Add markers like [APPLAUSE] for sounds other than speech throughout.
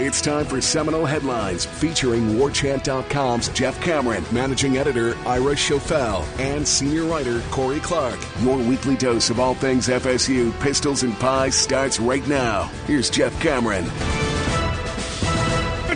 It's time for Seminole Headlines featuring WarChant.com's Jeff Cameron, managing editor Ira Schoffel, and senior writer Corey Clark. Your weekly dose of all things FSU, pistols, and pies starts right now. Here's Jeff Cameron.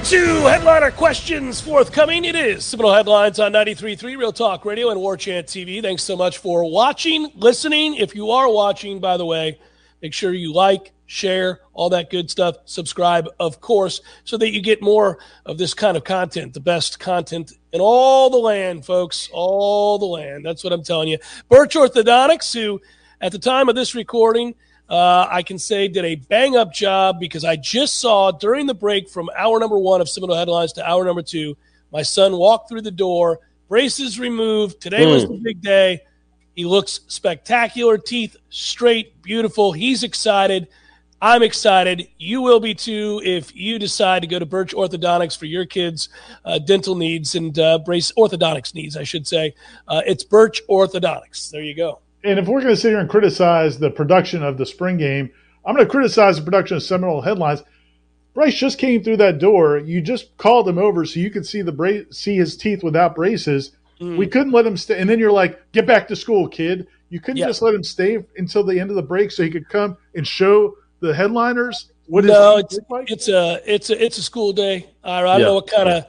Two headliner questions forthcoming. It is Seminole Headlines on 93.3 Real Talk Radio and War Chant TV. Thanks so much for watching, listening. If you are watching, by the way, make sure you like, share, all that good stuff. Subscribe, of course, so that you get more of this kind of content, the best content in all the land, folks, all the land. That's what I'm telling you. Birch Orthodontics, who at the time of this recording, uh, I can say did a bang up job because I just saw during the break from hour number one of Seminole Headlines to hour number two, my son walked through the door, braces removed. Today was the big day. He looks spectacular, teeth straight, beautiful. He's excited. I'm excited. You will be too if you decide to go to Birch Orthodontics for your kids' uh, dental needs and uh, brace orthodontics needs, I should say. Uh, it's Birch Orthodontics. There you go. And if we're going to sit here and criticize the production of the spring game, I'm going to criticize the production of Seminole headlines. Bryce just came through that door. You just called him over so you could see the bra- see his teeth without braces. Mm. We couldn't let him stay, and then you're like, "Get back to school, kid." You couldn't Yeah. just let him stay until the end of the break so he could come and show the headliners what his no, it's like. it's a it's a it's a school day. Ira. I don't Yeah. know what kind of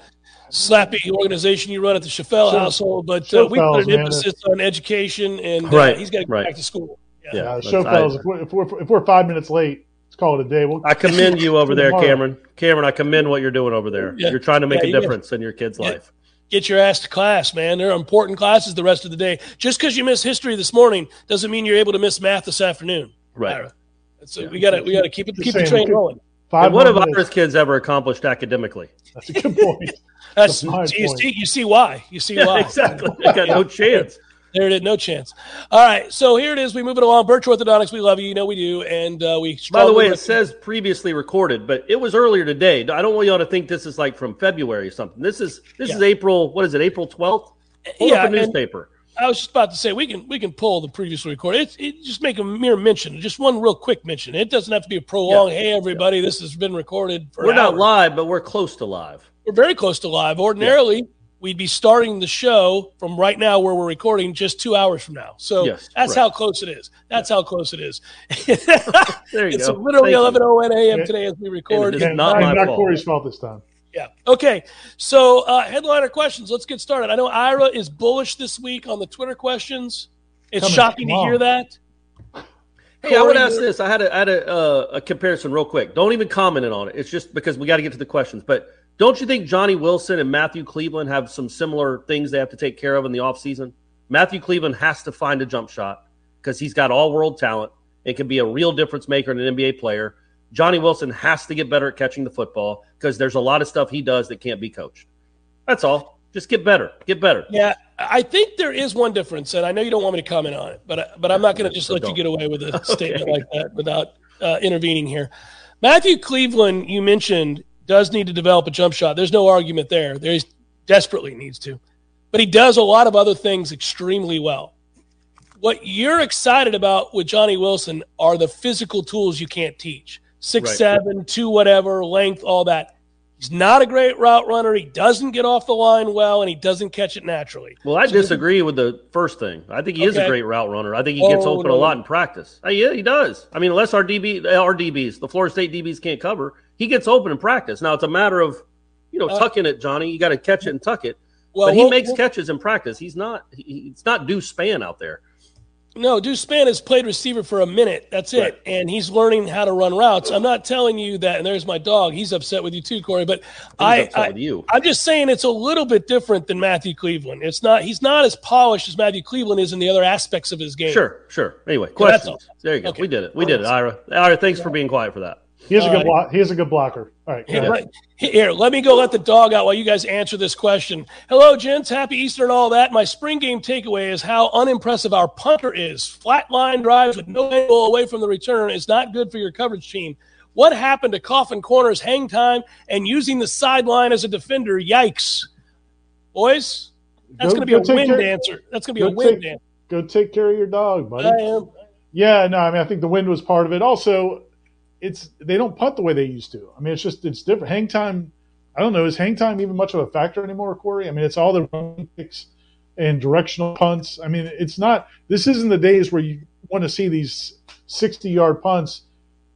slappy organization you run at the Schoffel Sure. household, but uh, we Schoffels, put an man. emphasis on education, and uh, Right, he's got to go right. back to school. Yeah. Yeah, Uh, let's- show I- fellas, if we're, if, we're, if we're five minutes late, let's call it a day. We'll, I commend you over [LAUGHS] there, Cameron. Cameron, I commend what you're doing over there. Yeah. You're trying to make Yeah, a you got- difference in your kid's Yeah. life. Get your ass to class, man. There are important classes the rest of the day. Just because you miss history this morning doesn't mean you're able to miss math this afternoon. Right. Ira. So we got to we got to keep it keep the saying, train we could- rolling. Five And what have minutes. Ira's kids ever accomplished academically? [LAUGHS] That's a good point. That's That's my you point. see you see why you see Yeah, why [LAUGHS] exactly. They got no [LAUGHS] chance. There it is, no chance. All right, so here it is. We move it along. Birch Orthodontics, we love you. You know we do, and uh, we. By the way, it says previously recorded, but it was earlier today. I don't want y'all to think this is like from February or something. This is this is April. What is it? April twelfth. Pull Yeah, up a newspaper. I was just about to say we can we can pull the previously recorded. It, it just make a mere mention, just one real quick mention. It doesn't have to be a prolonged. Hey, everybody, this has been recorded. For We're not live, but we're close to live. We're very close to live. Ordinarily, we'd be starting the show from right now where we're recording just two hours from now. So Yes, that's right. how close it is. That's how close it is. [LAUGHS] There you it's go. literally Thank you. 11:01 a.m. Today as we record. It's not and my not fault. Corey's fault this time. Yeah. Okay. So uh, headliner questions. Let's get started. I know Ira is bullish this week on the Twitter questions. It's Coming shocking to hear that. Hey, I would ask this. I had a, I had a, uh, a comparison real quick. Don't even comment on it. It's just because we got to get to the questions. But don't you think Johnny Wilson and Matthew Cleveland have some similar things they have to take care of in the offseason? Matthew Cleveland has to find a jump shot because he's got all world talent and can be a real difference maker and an NBA player. Johnny Wilson has to get better at catching the football because there's a lot of stuff he does that can't be coached. That's all. Just get better. Get better. Yeah, I think there is one difference, and I know you don't want me to comment on it, but but I'm not going to just So let you don't. get away with a [LAUGHS] statement like that without uh, intervening here. Matthew Cleveland, you mentioned, does need to develop a jump shot. There's no argument there. There is desperately needs to, but he does a lot of other things extremely well. What you're excited about with Johnny Wilson are the physical tools you can't teach. Six Right. seven, two whatever, length, all that. He's not a great route runner. He doesn't get off the line well, and he doesn't catch it naturally. Well, I disagree with the first thing. I think he is a great route runner. I think he gets Oh, open no, a lot in practice. Uh, yeah, he does. I mean, unless our DB, our DBs, the Florida State DBs can't cover, he gets open in practice. Now it's a matter of, you know, Uh, tucking it, Johnny. You got to catch it and tuck it. Well, but he we'll- makes we'll- catches in practice. He's not. He, it's not Deuce Spann out there. No, Deuce Spann has played receiver for a minute. That's it. Right. And he's learning how to run routes. I'm not telling you that, and there's my dog. He's upset with you too, Corey. But I, I, you. I'm just saying it's a little bit different than Matthew Cleveland. It's not. He's not as polished as Matthew Cleveland is in the other aspects of his game. Sure, sure. Anyway, questions. all. There you go. Okay. We did it. We did it, Ira. Ira, thanks for being quiet for that. He is a good uh, right. block. He is a good blocker. All right. Here, here, let me go let the dog out while you guys answer this question. Hello, gents. Happy Easter and all that. My spring game takeaway is how unimpressive our punter is. Flat line drives with no angle away from the return is not good for your coverage team. What happened to Coffin Corner's hang time and using the sideline as a defender? Yikes. Boys, that's going to be a wind care- answer. That's going to be a wind take- answer. Go take care of your dog, buddy. I am. Yeah, no, I mean, I think the wind was part of it. Also, it's they don't punt the way they used to. I mean, it's just it's different. Hang time, I don't know, is hang time even much of a factor anymore, Corey? I mean, it's all the run kicks and directional punts. I mean, it's not. This isn't the days where you want to see these sixty-yard punts.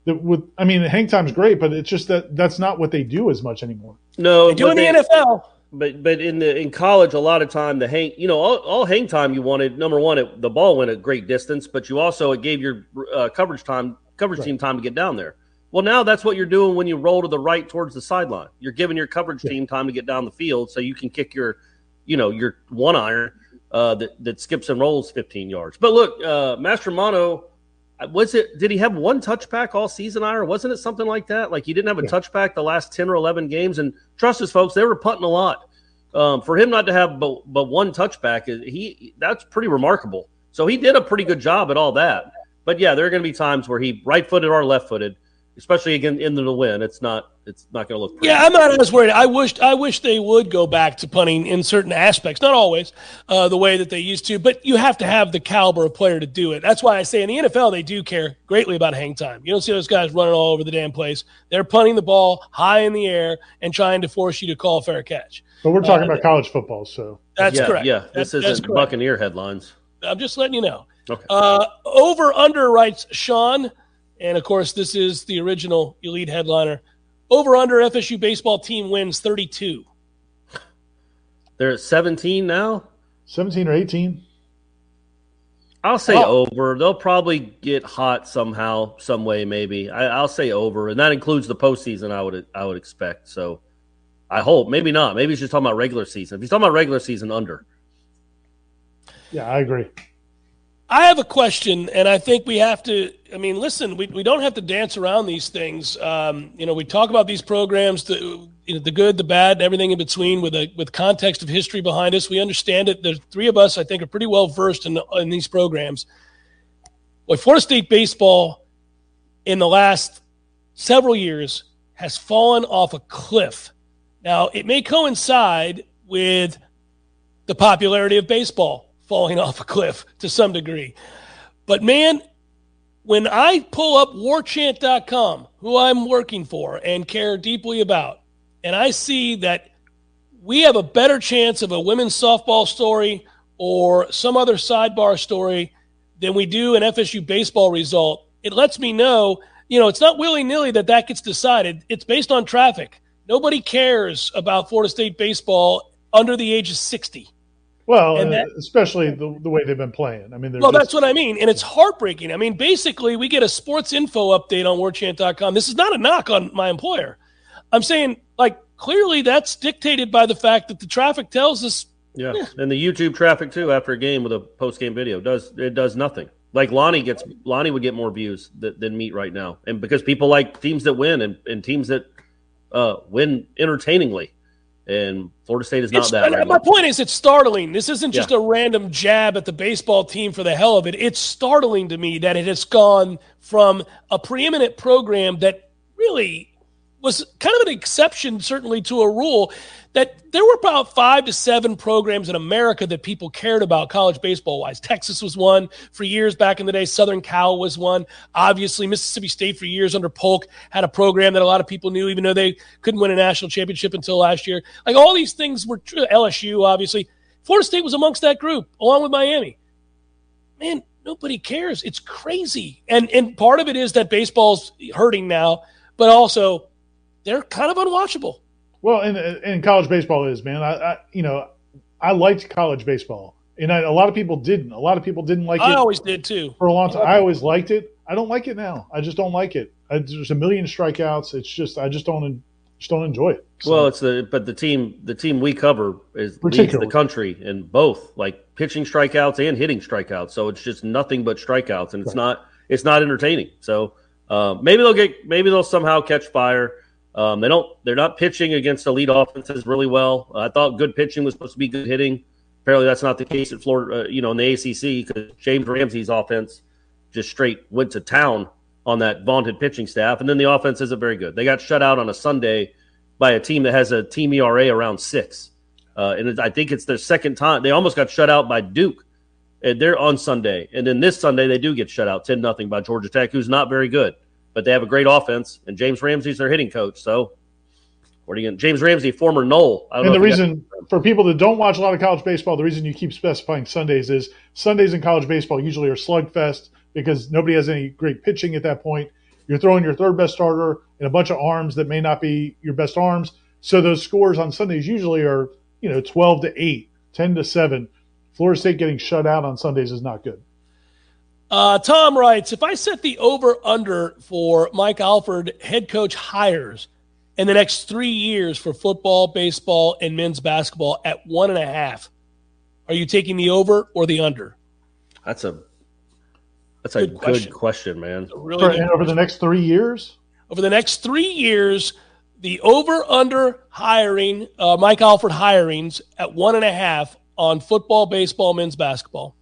That would, I mean, hang time's great, but it's just that that's not what they do as much anymore. No, They do in the they- NFL. But but in the in college, a lot of time the hang, you know, all, all hang time you wanted. Number one, it, the ball went a great distance, but you also it gave your uh, coverage time, coverage Right. team time to get down there. Well, now that's what you're doing when you roll to the right towards the sideline. You're giving your coverage team time to get down the field, so you can kick your, you know, your one iron uh, that that skips and rolls 15 yards. But look, uh, Mastromanno. Was it? Did he have one touchback all season, Ira? Wasn't it something like that? Like he didn't have a Yeah. touchback the last ten or eleven games. And trust us, folks, they were punting a lot. Um, for him not to have but, but one touchback, he that's pretty remarkable. So he did a pretty good job at all that. But yeah, there are going to be times where he right-footed or left-footed, especially again into the win. It's not it's not going to look. Pretty. Yeah, I'm not as worried. I wish I wish they would go back to punting in certain aspects, not always uh, the way that they used to, but you have to have the caliber of player to do it. That's why I say in the NFL they do care greatly about hang time. You don't see those guys running all over the damn place. They're punting the ball high in the air and trying to force you to call a fair catch. But we're talking Uh, about college football, so That's yeah, correct. Yeah, That- this that's isn't. Buccaneer headlines. I'm just letting you know. Okay. Uh, over under writes Sean, and of course this is the original elite headliner. Over under FSU baseball team wins 32. They're at 17 now. seventeen or eighteen. I'll say Oh. over. They'll probably get hot somehow, some way, maybe. I, I'll say over, and that includes the postseason. I would, I would expect. So, I hope. Maybe not. Maybe he's just talking about regular season. If he's talking about regular season, under. Yeah, I agree. I have a question, and I think we have to. I mean, listen, we, we don't have to dance around these things. Um, you know, we talk about these programs, the you know, the good, the bad, everything in between, with a with context of history behind us. We understand it. The three of us, I think, are pretty well versed in in these programs. Boy, Florida State baseball in the last several years has fallen off a cliff. Now, it may coincide with the popularity of baseball falling [LAUGHS] off a cliff to some degree. But man, when I pull up warchant.com, who I'm working for and care deeply about, and I see that we have a better chance of a women's softball story or some other sidebar story than we do an FSU baseball result, it lets me know, you know, it's not willy nilly that that gets decided. It's based on traffic. Nobody cares about Florida State baseball under the age of 60. Well, And uh, that- especially the, the way they've been playing. I mean, Well, just- that's what I mean. And it's heartbreaking. I mean, basically, we get a sports info update on warchant.com. This is not a knock on my employer. I'm saying, like, clearly that's dictated by the fact that the traffic tells us Yeah, and the YouTube traffic too after a game with a post game video does it does nothing. Like Lonnie gets Lonnie would get more views th- than Meat right now, and because people like teams that win and, and teams that uh, win entertainingly, and Florida State is not It's- that right my now. point is, it's startling. This isn't just Yeah. a random jab at the baseball team for the hell of it. It's startling to me that it has gone from a preeminent program that really was kind of an exception, certainly to a rule that there were about five to seven programs in America that people cared about college baseball wise. Texas was one for years back in the day. Southern Cal was one. Obviously, Mississippi State for years under Polk had a program that a lot of people knew, even though they couldn't win a national championship until last year. Like all these things were true. LSU, obviously. Florida State was amongst that group, along with Miami. Man, nobody cares. It's crazy. And and part of it is that baseball's hurting now, but also they're kind of unwatchable. Well, and and college baseball is man. I, I you know I liked college baseball, and I, a lot of people didn't. A lot of people didn't like I it. I always did too. For a long time, I always liked it. I don't like it now. I just don't like it. I, there's a million strikeouts. It's just I just don't just don't enjoy it. So. Well, it's the but the team the team we cover is leads the country in both like pitching strikeouts and hitting strikeouts. So it's just nothing but strikeouts, and it's right. not it's not entertaining. So uh, maybe they'll get maybe they'll somehow catch fire. Um, they don't. They're not pitching against elite offenses really well. Uh, I thought good pitching was supposed to be good hitting. Apparently, that's not the case at Florida. Uh, you know, in the ACC because James Ramsey's offense just straight went to town on that vaunted pitching staff, and then the offense isn't very good. They got shut out on a Sunday by a team that has a team ERA around six, uh, and I think it's their second time. They almost got shut out by Duke. And they're on Sunday, and then this Sunday they do get shut out ten nothing by Georgia Tech, who's not very good but they have a great offense, and James Ramsey's their hitting coach. So, what are you going James Ramsey, former Nole. and the reason for people that don't watch a lot of college baseball, the reason you keep specifying Sundays is Sundays in college baseball usually are slugfest because nobody has any great pitching at that point. You're throwing your third best starter and a bunch of arms that may not be your best arms. So those scores on Sundays usually are, you know, 12 to 8, 10 to 7. Florida State getting shut out on Sundays is not good. Uh, Tom writes If I set the over under for Mike Alford head coach hires in the next three years for football, baseball, and men's basketball at one and a half, are you taking the over or the under? That's a that's good a question. good question, man. Really for, over the next three years? Over the next three years, the over under hiring, uh, Mike Alford hirings at one and a half on football, baseball, men's basketball.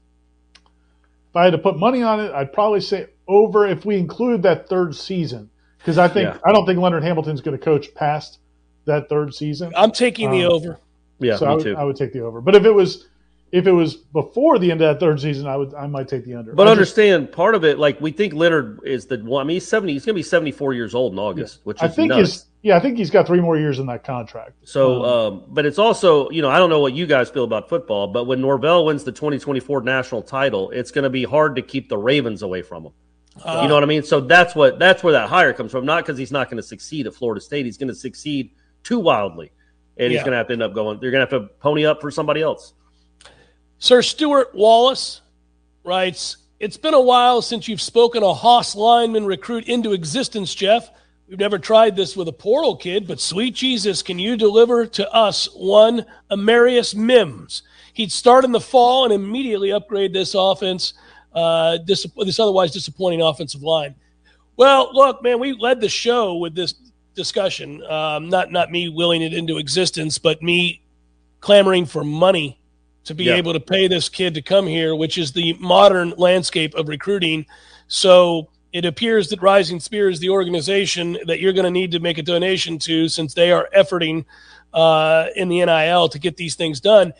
If I had to put money on it, I'd probably say over if we include that third season. Because I think yeah. I don't think Leonard Hamilton's going to coach past that third season. I'm taking um, the over. Yeah, so me I would, too. I would take the over. But if it was if it was before the end of that third season, I would I might take the under. But I understand just, part of it, like we think Leonard is the one. I mean, he's seventy. He's going to be seventy four years old in August, yeah. which I think nuts. is yeah. I think he's got three more years in that contract. So, um, um, but it's also you know I don't know what you guys feel about football, but when Norvell wins the twenty twenty four national title, it's going to be hard to keep the Ravens away from him. Uh, you know what I mean? So that's what that's where that hire comes from. Not because he's not going to succeed at Florida State. He's going to succeed too wildly, and yeah. he's going to have to end up going. They're going to have to pony up for somebody else. Sir Stuart Wallace writes, It's been a while since you've spoken a Hoss lineman recruit into existence, Jeff. We've never tried this with a portal kid, but sweet Jesus, can you deliver to us one Amarius Mims? He'd start in the fall and immediately upgrade this offense, uh, this, this otherwise disappointing offensive line. Well, look, man, we led the show with this discussion. Um, not not me willing it into existence, but me clamoring for money to be yeah. able to pay this kid to come here, which is the modern landscape of recruiting. So it appears that Rising Spear is the organization that you're going to need to make a donation to since they are efforting uh, in the NIL to get these things done.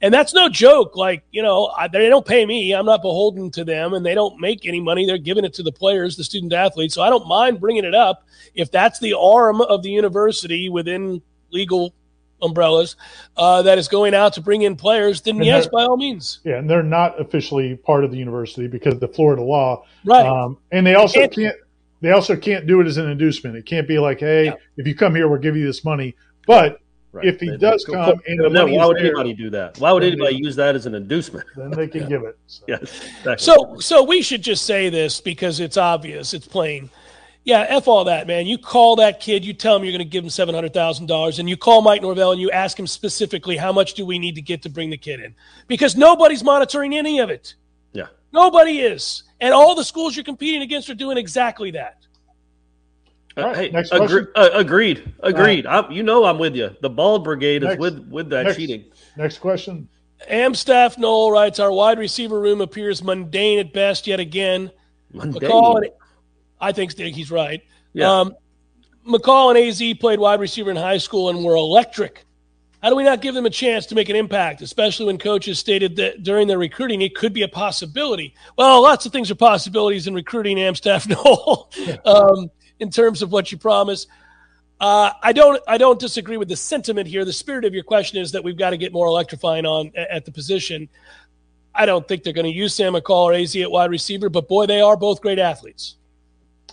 And that's no joke. Like, you know, I, they don't pay me. I'm not beholden to them, and they don't make any money. They're giving it to the players, the student athletes. So I don't mind bringing it up. If that's the arm of the university within legal umbrellas uh, that is going out to bring in players, then and yes, by all means. Yeah, and they're not officially part of the university because of the Florida law, right? Um, and they also and, can't they also can't do it as an inducement. It can't be like, hey, yeah. if you come here, we'll give you this money. But right. if he they, does they, come, and the why would there, anybody do that? Why would anybody they, use that as an inducement? Then they can [LAUGHS] yeah. give it. So. Yes, exactly. so so we should just say this because it's obvious, it's plain yeah, F all that, man. You call that kid, you tell him you're going to give him $700,000, and you call Mike Norvell and you ask him specifically, how much do we need to get to bring the kid in? Because nobody's monitoring any of it. Yeah. Nobody is. And all the schools you're competing against are doing exactly that. Uh, hey, agree, uh, agreed. Agreed. Right. you know I'm with you. The bald brigade next, is with, with that next, cheating. Next question. Amstaff Noel writes, our wide receiver room appears mundane at best yet again. Mundane. I think he's right. Yeah. Um, McCall and AZ played wide receiver in high school and were electric. How do we not give them a chance to make an impact, especially when coaches stated that during their recruiting it could be a possibility? Well, lots of things are possibilities in recruiting, Amstaff [LAUGHS] Noel, um, in terms of what you promise. Uh, I don't. I don't disagree with the sentiment here. The spirit of your question is that we've got to get more electrifying on at the position. I don't think they're going to use Sam McCall or AZ at wide receiver, but boy, they are both great athletes.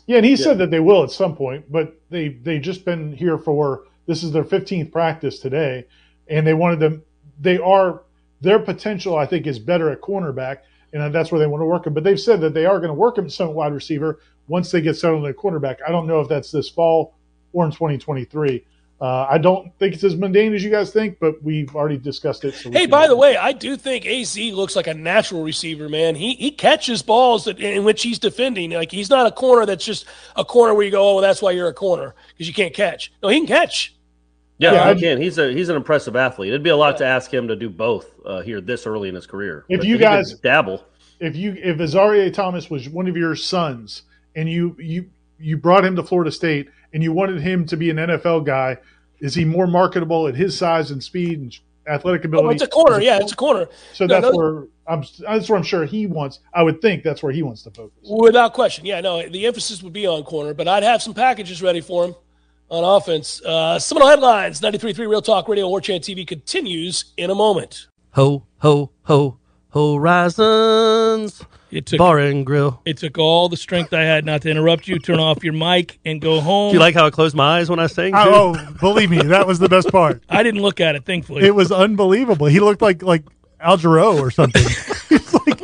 Yeah, and he yeah. said that they will at some point, but they they just been here for this is their 15th practice today, and they wanted them. They are their potential. I think is better at cornerback, and that's where they want to work him. But they've said that they are going to work him some wide receiver once they get settled at cornerback. I don't know if that's this fall or in 2023. Uh, I don't think it's as mundane as you guys think, but we've already discussed it. So hey, by the way, I do think AZ looks like a natural receiver, man. He he catches balls that, in which he's defending. Like he's not a corner that's just a corner where you go, oh, well, that's why you're a corner because you can't catch. No, he can catch. Yeah, yeah he can. He's a he's an impressive athlete. It'd be a lot yeah. to ask him to do both uh, here this early in his career. If but you guys dabble, if you if Azareye'h Thomas was one of your sons and you you you brought him to Florida State and you wanted him to be an NFL guy, is he more marketable at his size and speed and athletic ability? Oh, it's a corner. Yeah, it's a corner. So no, that's no, where I'm. That's where I'm sure he wants. I would think that's where he wants to focus. Without question. Yeah. No, the emphasis would be on corner, but I'd have some packages ready for him on offense. Uh, Seminole headlines. 93.3 Real Talk Radio War Chant TV continues in a moment. Ho ho ho horizons. It took bar and grill. It took all the strength I had not to interrupt you, turn off your mic, and go home. Do you like how I closed my eyes when I sang? Oh, believe me, that was the best part. [LAUGHS] I didn't look at it, thankfully. It was unbelievable. He looked like like Al Jarreau or something. [LAUGHS] He's like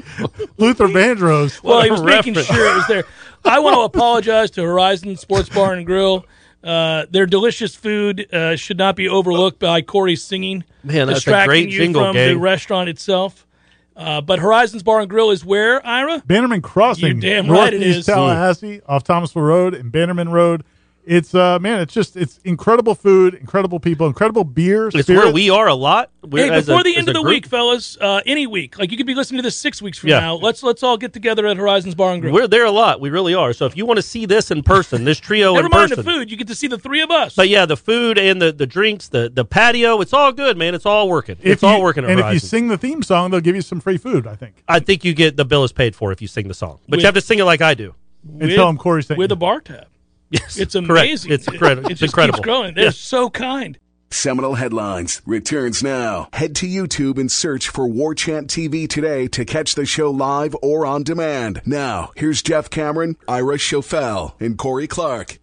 Luther Vandross. Well, he was making sure it was there. I want to apologize to Horizon Sports Bar and Grill. Uh, their delicious food uh, should not be overlooked by Corey's singing. Man, that's a great jingle, from gang. the restaurant itself. Uh, but Horizons Bar and Grill is where, Ira? Bannerman Crossing. You're damn right it is. Tallahassee, off Thomasville Road and Bannerman Road. It's uh man, it's just it's incredible food, incredible people, incredible beer. It's spirits. where we are a lot. We're, hey, before a, the end of the group. week, fellas, uh, any week, like you could be listening to this six weeks from yeah. now. Let's let's all get together at Horizons Bar and Grill. We're there a lot. We really are. So if you want to see this in person, this trio [LAUGHS] Never in mind person, the food, you get to see the three of us. But yeah, the food and the, the drinks, the the patio, it's all good, man. It's all working. If it's you, all working. and Horizons. if you sing the theme song, they'll give you some free food. I think. I think you get the bill is paid for if you sing the song, but with, you have to sing it like I do. And with, tell them Corey with a bar tab. Yes, it's amazing. Correct. It's [LAUGHS] incredible. It, it just incredible. keeps growing. They're so kind. Seminole Headlines returns now. Head to YouTube and search for War Chant TV today to catch the show live or on demand. Now, here's Jeff Cameron, Ira Schoffel, and Corey Clark.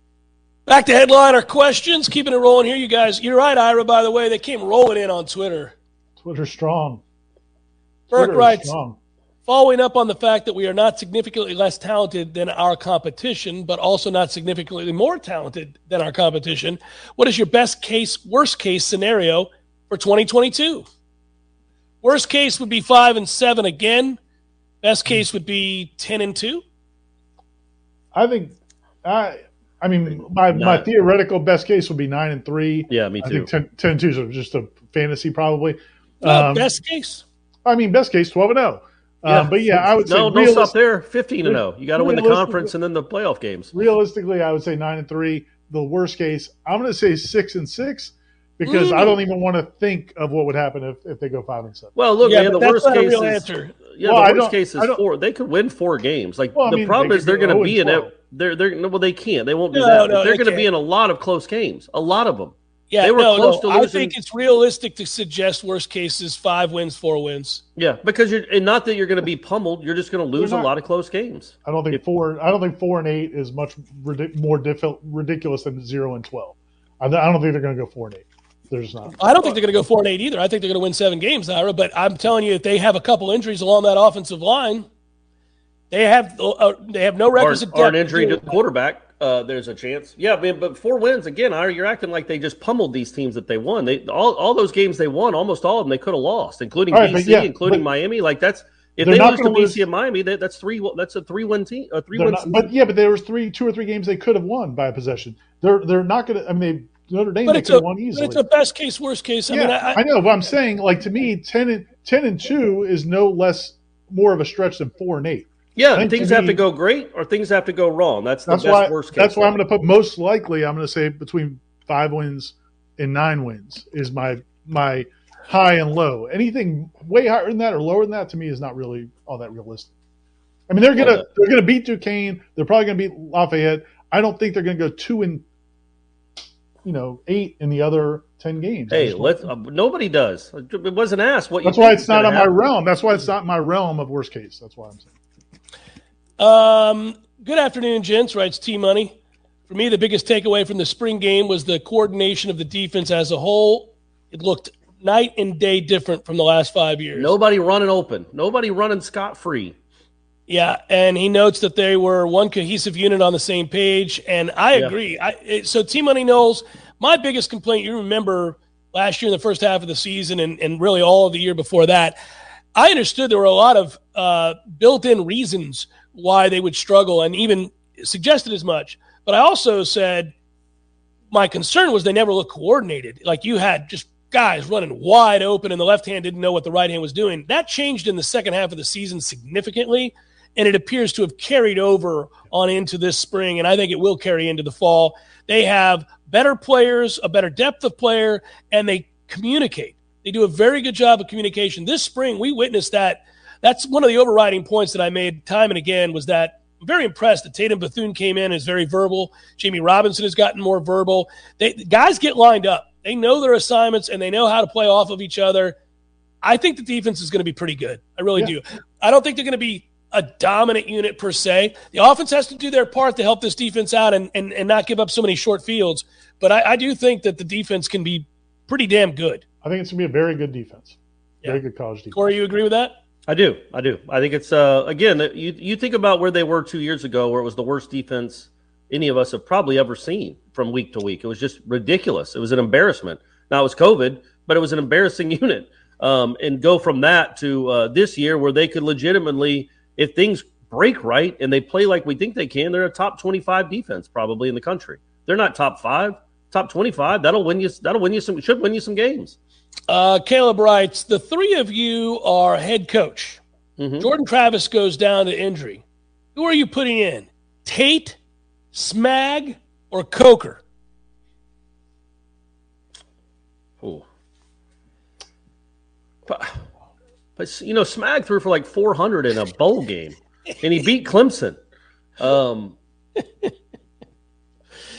Back to headliner questions. Keeping it rolling here, you guys. You're right, Ira, by the way. They came rolling in on Twitter. Twitter strong. Burke Twitter writes, strong following up on the fact that we are not significantly less talented than our competition, but also not significantly more talented than our competition, what is your best case, worst case scenario for 2022? Worst case would be five and seven again. Best case would be 10 and two. I think, I, I mean, my, my theoretical best case would be nine and three. Yeah, me too. I think 10, 10 and is just a fantasy, probably. Uh, um, best case. I mean, best case, 12 and 0. Yeah. Um, but yeah, I would say no. Don't stop there. Fifteen to zero. You got to win the conference and then the playoff games. Realistically, I would say nine and three. The worst case, I'm going to say six and six because mm. I don't even want to think of what would happen if, if they go five and seven. Well, look, yeah, man, the worst case is answer. yeah, well, the worst case is four. They could win four games. Like well, the mean, problem is they're going to be in it. They're they're well, they can't. They won't do no, that. No, they're going to be in a lot of close games. A lot of them. Yeah, they were no, close no. to losing. I think it's realistic to suggest worst cases five wins, four wins. Yeah, because you're and not that you're going to be pummeled. You're just going to lose a lot of close games. I don't think four. I don't think four and eight is much more difficult, ridiculous than zero and twelve. I, don't think they're going to go four and eight. There's not. I don't think they're going to go four and eight either. I think they're going to win seven games, Ira. But I'm telling you, if they have a couple injuries along that offensive line, they have uh, they have no requisite or, or an injury to the quarterback uh, there's a chance. Yeah, man, but four wins again. You're acting like they just pummeled these teams that they won. They all, all those games they won, almost all of them they could have lost, including right, BC, yeah, including Miami. Like that's if they lose to BC lose, and Miami, that, that's three. That's a three win team. A three win. But yeah, but there was three, two or three games they could have won by a possession. They're they're not going to. I mean, they, Notre Dame but they could have won easily. But it's a best case, worst case. I yeah, mean, I, I, know. But I'm saying, like to me, ten and ten and two is no less more of a stretch than four and eight. Yeah, things have to go great or things have to go wrong. That's the That's best why. worst case. That's why I'm going to put most likely. I'm going to say between five wins and nine wins is my my high and low. Anything way higher than that or lower than that to me is not really all that realistic. I mean, they're gonna they're gonna beat Duquesne. They're probably gonna beat Lafayette. I don't think they're gonna go two and you know eight in the other ten games. Hey, let's. Uh, nobody does. It wasn't asked. What you That's why it's not on my realm. That's why it's not my realm of worst case. That's why I'm saying. Um, good afternoon, gents. Writes T Money. For me, the biggest takeaway from the spring game was the coordination of the defense as a whole. It looked night and day different from the last five years. Nobody running open. Nobody running scot free. Yeah, and he notes that they were one cohesive unit on the same page, and I Yeah. agree. I, it, so T Money knows my biggest complaint. You remember last year in the first half of the season, and, and really all of the year before that. I understood there were a lot of uh, built-in reasons why they would struggle, and even suggested as much. But I also said my concern was they never looked coordinated. Like you had just guys running wide open, and the left hand didn't know what the right hand was doing. That changed in the second half of the season significantly, and it appears to have carried over on into this spring, and I think it will carry into the fall. They have better players, a better depth of player, and they communicate. They do a very good job of communication. This spring, we witnessed that. That's one of the overriding points that I made time and again was that I'm very impressed that Tatum Bethune came in is very verbal. Jamie Robinson has gotten more verbal. They guys get lined up. They know their assignments and they know how to play off of each other. I think the defense is going to be pretty good. I really do. I don't think they're going to be a dominant unit per se. The offense has to do their part to help this defense out and, and, and not give up so many short fields. But I, I do think that the defense can be pretty damn good. I think it's gonna be a very good defense. Very good college defense. Corey, you agree with that? I do. I do. I think it's uh again you you think about where they were two years ago, where it was the worst defense any of us have probably ever seen from week to week. It was just ridiculous. It was an embarrassment. Now it was COVID, but it was an embarrassing [LAUGHS] unit. Um, and go from that to uh, this year where they could legitimately, if things break right and they play like we think they can, they're a top twenty-five defense probably in the country. They're not top five, top twenty-five. That'll win you. That'll win you some. Should win you some games. Uh, Caleb writes, the three of you are head coach. Jordan Travis goes down to injury. Who are you putting in? Tate, Smag, or Coker? Ooh. But, but you know, Smag threw for like 400 in a bowl game, and he beat Clemson. Um,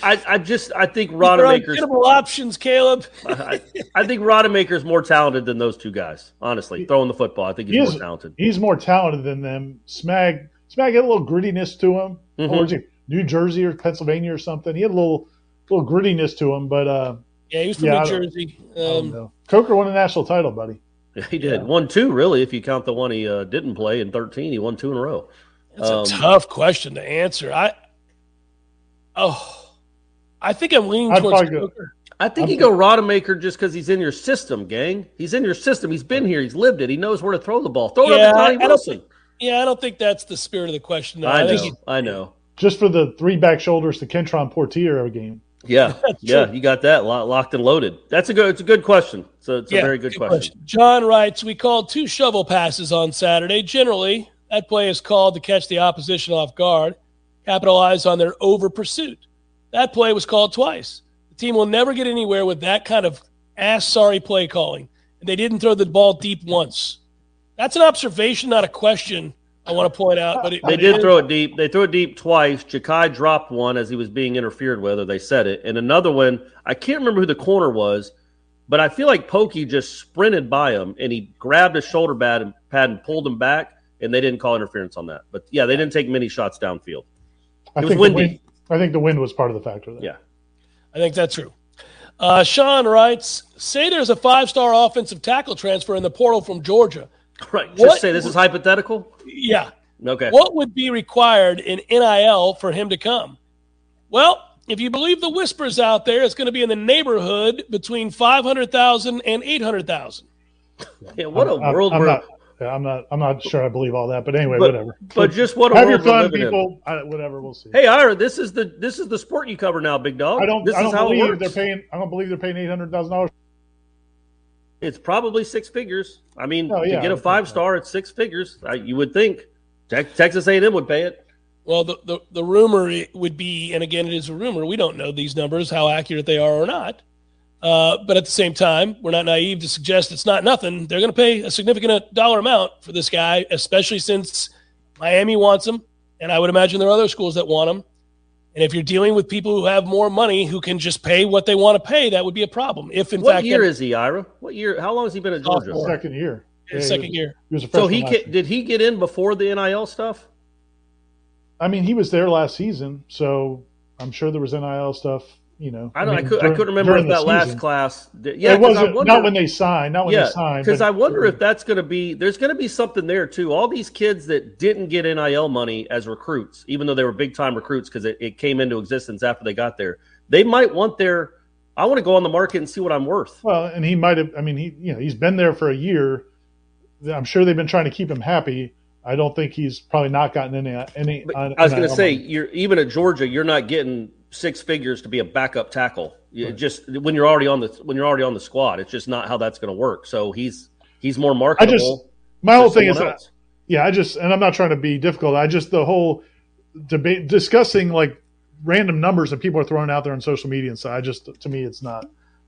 I, I just I think These are Rodemaker's options, Caleb. I, I think Rodemaker's more talented than those two guys. Honestly, throwing the football, I think he's He more talented. He's more talented than them. Smag Smag had a little grittiness to him. Mhm. Or he New Jersey or Pennsylvania or something? He had a little little grittiness to him, but uh, Yeah, he was from Yeah, New don't- Jersey. Um. Coker won a national title, buddy. Yeah, he did one two really. If you count the one he uh, didn't play in 13, he won two in a row. that's Um, a tough question to answer. I oh, I think I'm leaning I'd towards probably go- Coker. I think you go Rodemaker just because he's in your system, gang. He's in your system. He's been here. He's lived it. He knows where to throw the ball. Throw it Yeah, up to I, I don't Wilson. think. Yeah, I don't think that's the spirit of the question. though. I think know. he- I know. Just for the three back shoulders to Kentron Poitier every game. Yeah, [LAUGHS] yeah, you got that locked and loaded. That's a good. It's a good question. So it's Yeah, a very good, question. John writes, we called two shovel passes on Saturday. Generally, that play is called to catch the opposition off guard, capitalize on their over pursuit. That play was called twice. The team will never get anywhere with that kind of ass sorry play calling. And they didn't throw the ball deep once. That's an observation, not a question. I want to point out, but it, They but did is- throw it deep. They threw it deep twice. Jakai dropped one as he was being interfered with, or they said it. And another one, I can't remember who the corner was, but I feel like Pokey just sprinted by him and he grabbed his shoulder pad and, pad and pulled him back, and they didn't call interference on that. But yeah, they didn't take many shots downfield. I It was think windy. The wind, I think the wind was part of the factor. There. Yeah. I think that's true. Uh, Sean writes, say there's a five-star offensive tackle transfer in the portal from Georgia. [LAUGHS] Right. Just What- say this is hypothetical. Yeah. Okay. What would be required in NIL for him to come? Well, if you believe the whispers out there, it's going to be in the neighborhood between 500,000 and 800,000. [LAUGHS] Yeah, what a I'm- world I'm we're not, yeah, I'm not. I'm not sure. I believe all that, but anyway, But- whatever. but just what a have your we're fun, living people. I, whatever. We'll see. Hey, Ira, this is the this is the sport you cover now, big dog. I don't. This I is don't how it believe works. they're paying. I don't believe they're paying eight hundred thousand dollars. It's probably six figures. I mean, Oh, yeah, to get a five star, it's six figures. I, you would think. Texas A&M would pay it. Well, the, the, the rumor would be, and again, it is a rumor. We don't know these numbers, how accurate they are or not. Uh, but at the same time, we're not naive to suggest it's not nothing. They're going to pay a significant dollar amount for this guy, especially since Miami wants him, and I would imagine there are other schools that want him. And if you're dealing with people who have more money who can just pay what they want to pay, that would be a problem. If in what fact, year is he, Ira? What year? How long has he been at Georgia? Second year. His second year. He was a So he last ca- did he get in before the NIL stuff? I mean, he was there last season, so I'm sure there was NIL stuff. You know, I don't. I, mean, could. I during- couldn't remember if that last season. class. Yeah, it I wasn't wonder- not when they signed, not when yeah, they signed. because I wonder if that's going to be. There's going to be something there too. All these kids that didn't get NIL money as recruits, even though they were big time recruits, because it, it came into existence after they got there, they might want their. I want to go on the market and see what I'm worth. Well, and he might have. I mean, he you know he's been there for a year. I'm sure they've been trying to keep him happy. I don't think he's probably not gotten any any. I was going to say, money. you're even at Georgia, you're not getting six figures to be a backup tackle. You Just when you're already on the when you're already on the squad, it's just not how that's going to work. So he's he's more I marketable. just my whole thing is that, yeah, I just and I'm not trying to be difficult. I just the whole debate discussing like random numbers that people are throwing out there on social media and stuff. I just to me it's not.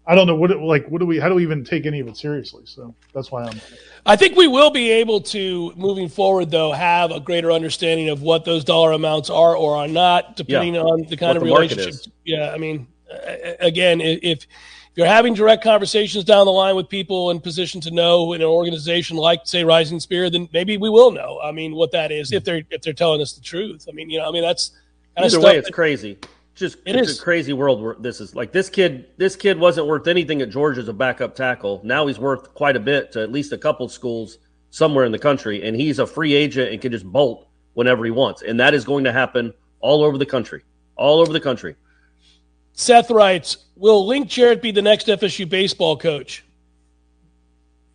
I don't know what it like. What do we? How do we even take any of it seriously? So that's why I'm. I think we will be able to, moving forward, though, have a greater understanding of what those dollar amounts are or are not, depending Yeah. on the kind What of the relationship. Yeah, I mean, uh, again, i- if you're having direct conversations down the line with people in position to know in an organization like, say, Rising Spear, then maybe we will know. I mean, what that is if they're if they're telling us the truth. I mean, you know, I mean that's kind Either way, it's that- crazy. Just It it's is. a crazy world where this is like this kid. This kid wasn't worth anything at Georgia as a backup tackle. Now he's worth quite a bit to at least a couple schools somewhere in the country, and he's a free agent and can just bolt whenever he wants. And that is going to happen all over the country, all over the country. Seth writes, "Will Link Jarrett be the next FSU baseball coach?"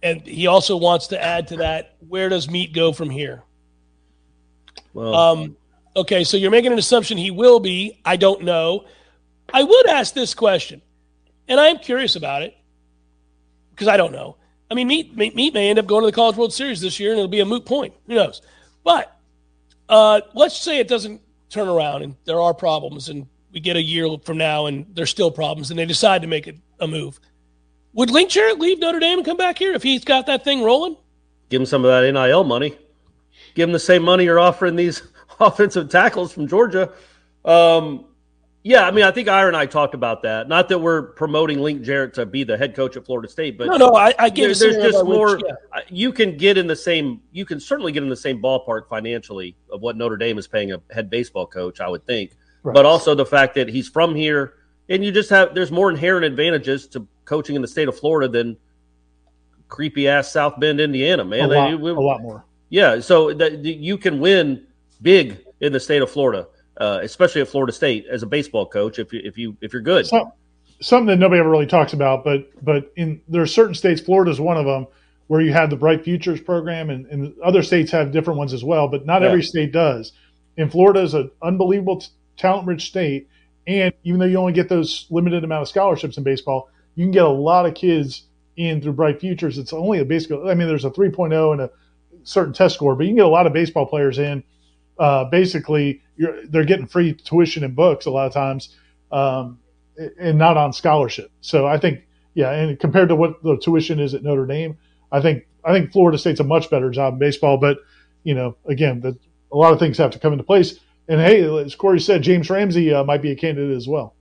And he also wants to add to that, where does Meat go from here? Well, Um, okay, so you're making an assumption he will be. I don't know. I would ask this question, and I am curious about it because I don't know. I mean, Meat, Meat may end up going to the College World Series this year, and it'll be a moot point. Who knows? But uh, let's say it doesn't turn around, and there are problems, and we get a year from now, and there's still problems, and they decide to make a, a move. Would Link Jarrett leave Notre Dame and come back here if he's got that thing rolling? give him some of that NIL money. Give him the same money you're offering these [LAUGHS] offensive tackles from Georgia. Um, yeah, I mean, I think Ira and I talked about that. Not that we're promoting Link Jarrett to be the head coach at Florida State, but No, no, I, I get there- there's just by which- more. yeah. You can get in the same. You can certainly get in the same ballpark financially of what Notre Dame is paying a head baseball coach. I would think, Right. but also the fact that he's from here, and you just have there's more inherent advantages to coaching in the state of Florida than creepy ass South Bend, Indiana. Man, a, They- we- a lot more. yeah, so that you can win big in the state of Florida, uh, especially at Florida State as a baseball coach if you if you if you're good. Some, something that nobody ever really talks about, but but in there are certain states, Florida is one of them, where you have the Bright Futures program, and, and other states have different ones as well, but not Yeah. every state does. And Florida is an unbelievable t- talent-rich state, and even though you only get those limited amount of scholarships in baseball, you can get a lot of kids in through Bright Futures. It's only a basically, I mean, there's a 3.0 and a certain test score, but you can get a lot of baseball players in. Uh, basically, you're, they're getting free tuition and books a lot of times. Um, and not on scholarship. So I think, yeah, and compared to what the tuition is at Notre Dame, I think I think Florida State's a much better job in baseball. But you know, again, the, a lot of things have to come into place. And hey, as Corey said, James Ramsey uh, might be a candidate as well.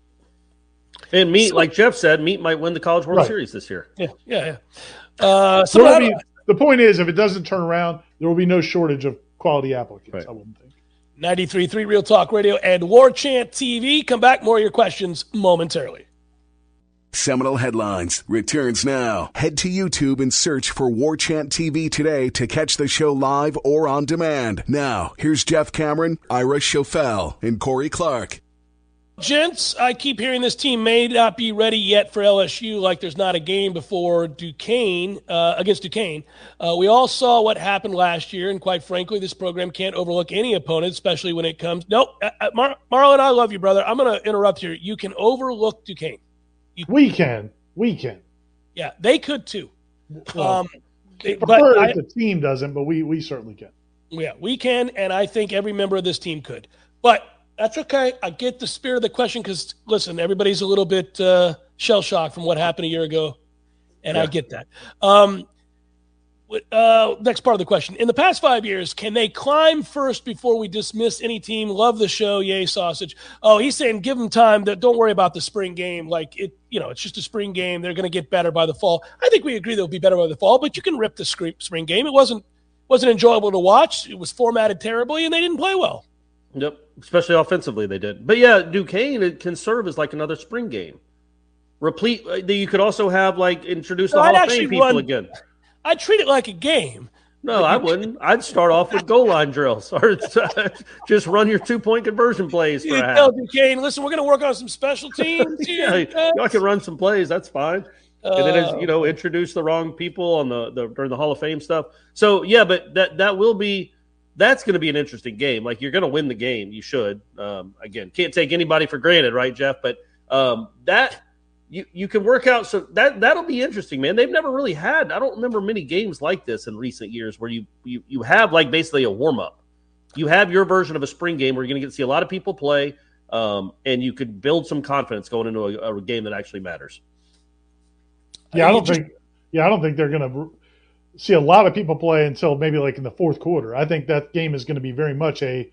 And meat, like Jeff said, meat might win the College World Right. Series this year. Yeah, yeah, yeah. Uh, so There will how- be- the point is, if it doesn't turn around, there will be no shortage of quality applicants. Right. I wouldn't 93.3 Real Talk Radio and War Chant TV. Come back, more of your questions momentarily. Seminole Headlines returns now. Head to YouTube and search for War Chant TV today to catch the show live or on demand. Now, here's Jeff Cameron, Ira Schoffel, and Corey Clark. Gents, I keep hearing this team may not be ready yet for LSU, like there's not a game before Duquesne uh, against Duquesne. Uh, we all saw what happened last year, and quite frankly, this program can't overlook any opponent, especially when it comes. Nope, uh, uh, Mar- Marlon, I love you, brother. I'm going to interrupt here. You can overlook Duquesne. We can, we can. Yeah, they could too. Well, Um, they- but Prefer I, if the team doesn't, but we we certainly can. Yeah, we can, and I think every member of this team could. But that's okay. I get the spirit of the question because, listen, everybody's a little bit uh, shell shocked from what happened a year ago, and yeah. I get that. Um, uh, next part of the question. In the past five years, can they climb first before we dismiss any team? Love the show. Yay, sausage. Oh, he's saying give them time. That don't worry about the spring game. Like it, you know, it's just a spring game. They're going to get better by the fall. I think we agree they'll be better by the fall. But you can rip the spring game. It wasn't wasn't enjoyable to watch. It was formatted terribly, and they didn't play well. Yep, especially offensively they did. But yeah, Duquesne it can serve as like another spring game. Replete. that you could also have like introduce the Hall of Fame people run, again. [LAUGHS] I treat it like a game. No, I wouldn't. [LAUGHS] I'd start off with goal line drills [LAUGHS] or just run your two point conversion plays for you a tell Duquesne, listen, we're going to work on some special teams. yeah, I can run some plays. That's fine. Uh, and then, as, you know, introduce the wrong people on the, the during the Hall of Fame stuff. So yeah, but that that will be that's going to be an interesting game. Like you're going to win the game. You should. Um, again, can't take anybody for granted, right, Jeff? But um, that you you can work out so that that'll be interesting man they've never really had i don't remember many games like this in recent years where you you, you have like basically a warm-up you have your version of a spring game where you're going to get to see a lot of people play um, and you could build some confidence going into a, a game that actually matters yeah i, don't just, think yeah i don't think they're going to see a lot of people play until maybe like in the fourth quarter i think that game is going to be very much a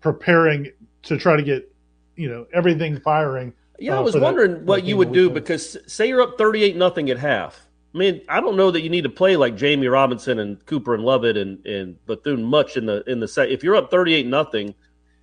preparing to try to get you know everything firing yeah, uh, I was wondering that, what you would do because say you're up 38 nothing at half. I mean, I don't know that you need to play like Jammie Robinson and Cooper and Lovett and, and Bethune much in the in the set. If you're up 38 nothing,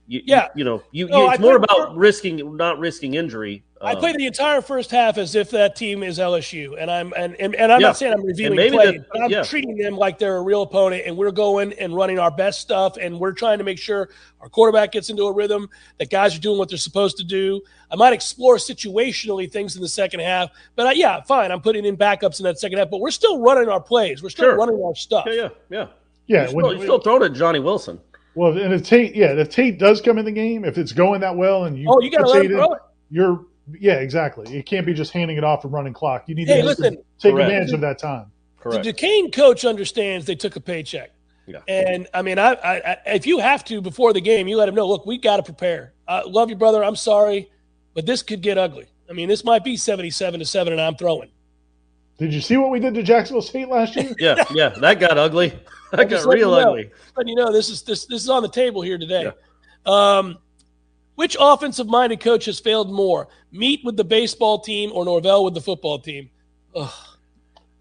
you, yeah, you, you know, you, no, it's more about risking not risking injury I um, play the entire first half as if that team is LSU, and I'm and and, and I'm yeah. not saying I'm reviewing play, but I'm yeah. treating them like they're a real opponent, and we're going and running our best stuff, and we're trying to make sure our quarterback gets into a rhythm, that guys are doing what they're supposed to do. I might explore situationally things in the second half, but I, yeah, fine, I'm putting in backups in that second half, but we're still running our plays, we're still sure. running our stuff. Yeah, yeah, yeah. Yeah, you're still, you're still throwing at Johnny Wilson. Well, and if Tate, yeah, if Tate does come in the game, if it's going that well, and you oh, you got to let him throw it. You're yeah, exactly. It can't be just handing it off and running clock. You need hey, to listen, take correct. advantage of that time. Correct. The Duquesne coach understands they took a paycheck. Yeah. And I mean, I, I, I, if you have to before the game, you let him know. Look, we got to prepare. I love you, brother. I'm sorry, but this could get ugly. I mean, this might be 77 to seven, and I'm throwing. Did you see what we did to Jacksonville State last year? [LAUGHS] yeah, yeah, that got ugly. [LAUGHS] That got real you know, ugly. But you know, this is this this is on the table here today. Yeah. Um, which offensive minded coach has failed more? Meat with the baseball team or Norvell with the football team?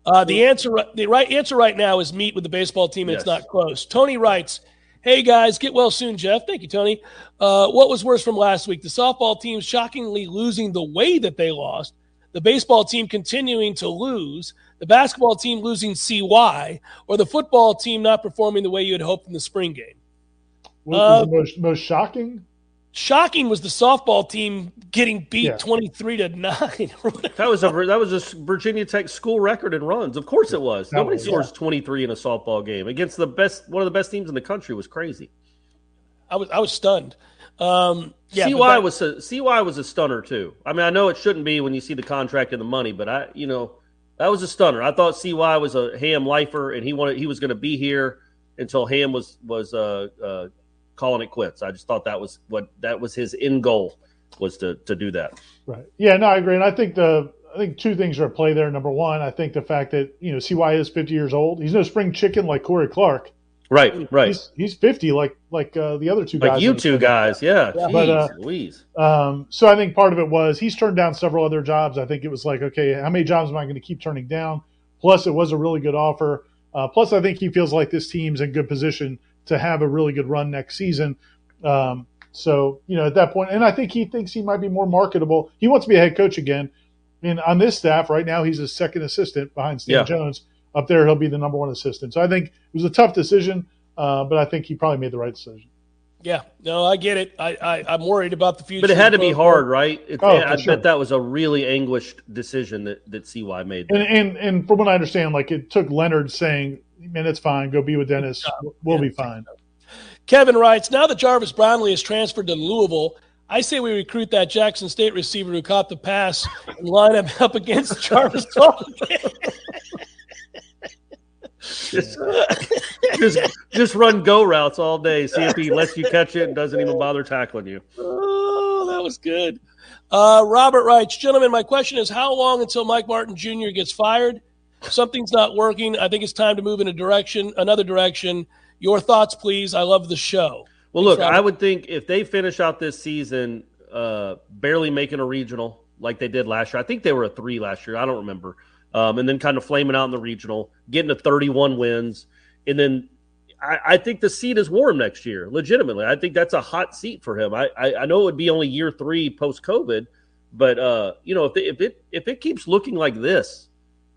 Uh, the answer, the right answer right now is Meat with the baseball team, and yes. it's not close. Tony writes, "Hey guys, get well soon, Jeff. Thank you, Tony. Uh, what was worse from last week? The softball team shockingly losing the way that they lost, the baseball team continuing to lose, the basketball team losing CY, or the football team not performing the way you had hoped in the spring game." What was uh, the most, most shocking? Shocking was the softball team getting beat yeah. twenty three to nine. [LAUGHS] that was a that was a Virginia Tech school record in runs. Of course it was. That Nobody was, scores yeah. twenty three in a softball game against the best one of the best teams in the country. Was crazy. I was I was stunned. Um, yeah, CY that, was a, CY was a stunner too. I mean, I know it shouldn't be when you see the contract and the money, but I you know that was a stunner. I thought CY was a Ham lifer, and he wanted he was going to be here until Ham was was uh, uh, calling it quits. I just thought that was what that was his end goal was to to do that. Right. Yeah. No, I agree, and I think the I think two things are at play there. Number one, I think the fact that you know CY is 50 years old. He's no spring chicken like Corey Clark. Right. Right. He's, he's 50 like like uh, the other two guys. Like you two guys, yeah. yeah. Jeez, but uh, Louise. Um, so I think part of it was he's turned down several other jobs. I think it was like, okay, how many jobs am I going to keep turning down? Plus, it was a really good offer. Uh, plus, I think he feels like this team's in good position to have a really good run next season. Um, so, you know, at that point, and I think he thinks he might be more marketable. He wants to be a head coach again. And on this staff right now, he's a second assistant behind Stan yeah. Jones. Up there, he'll be the number one assistant. So I think it was a tough decision, uh, but I think he probably made the right decision. Yeah, no, I get it. I, I am worried about the future. But it had to be hard, right? oh, I sure. bet that was a really anguished decision that that CY made. And, and and from what I understand, like it took Leonard saying, "Man, it's fine. Go be with Dennis. We'll yeah. be fine." Kevin writes, now that Jarvis Brownlee is transferred to Louisville, I say we recruit that Jackson State receiver who caught the pass and line him up against [LAUGHS] Jarvis just just run go routes all day. See if he lets you catch it and doesn't even bother tackling you. Oh, that was good. Uh, Robert writes, gentlemen, my question is how long until Mike Martin Jr. gets fired? Something's not working. I think it's time to move in a direction, another direction. Your thoughts, please. I love the show. Well, look, I would think if they finish out this season uh, barely making a regional like they did last year, I think they were a three last year. I don't remember. Um, and then kind of flaming out in the regional, getting to 31 wins, and then I, I, think the seat is warm next year. Legitimately, I think that's a hot seat for him. I, I, I know it would be only year three post COVID, but uh, you know if, they, if it if it keeps looking like this,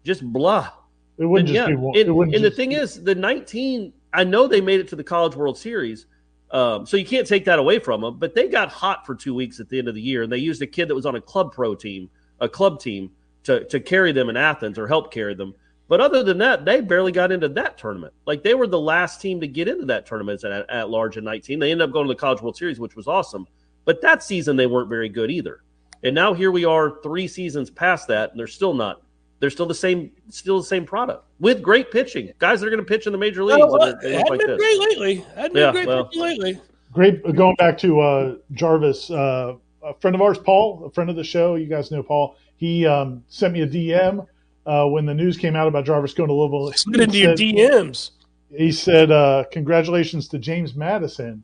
just blah. It wouldn't just yeah. be warm. And, and just... the thing is, the 19. I know they made it to the College World Series. Um, so you can't take that away from them, but they got hot for two weeks at the end of the year, and they used a kid that was on a club pro team, a club team, to to carry them in Athens or help carry them. But other than that, they barely got into that tournament. Like they were the last team to get into that tournament at, at large in 19. They ended up going to the College World Series, which was awesome. But that season they weren't very good either. And now here we are, three seasons past that, and they're still not. They're still the same, still the same product with great pitching. Guys that are going to pitch in the major leagues. Well, it hadn't like been this. great lately. Hadn't been yeah, great well, lately. Great. Going back to uh, Jarvis, uh, a friend of ours, Paul, a friend of the show. You guys know Paul. He um, sent me a DM uh, when the news came out about Jarvis going to Louisville. Slid into your DMs. He said, uh, "Congratulations to James Madison."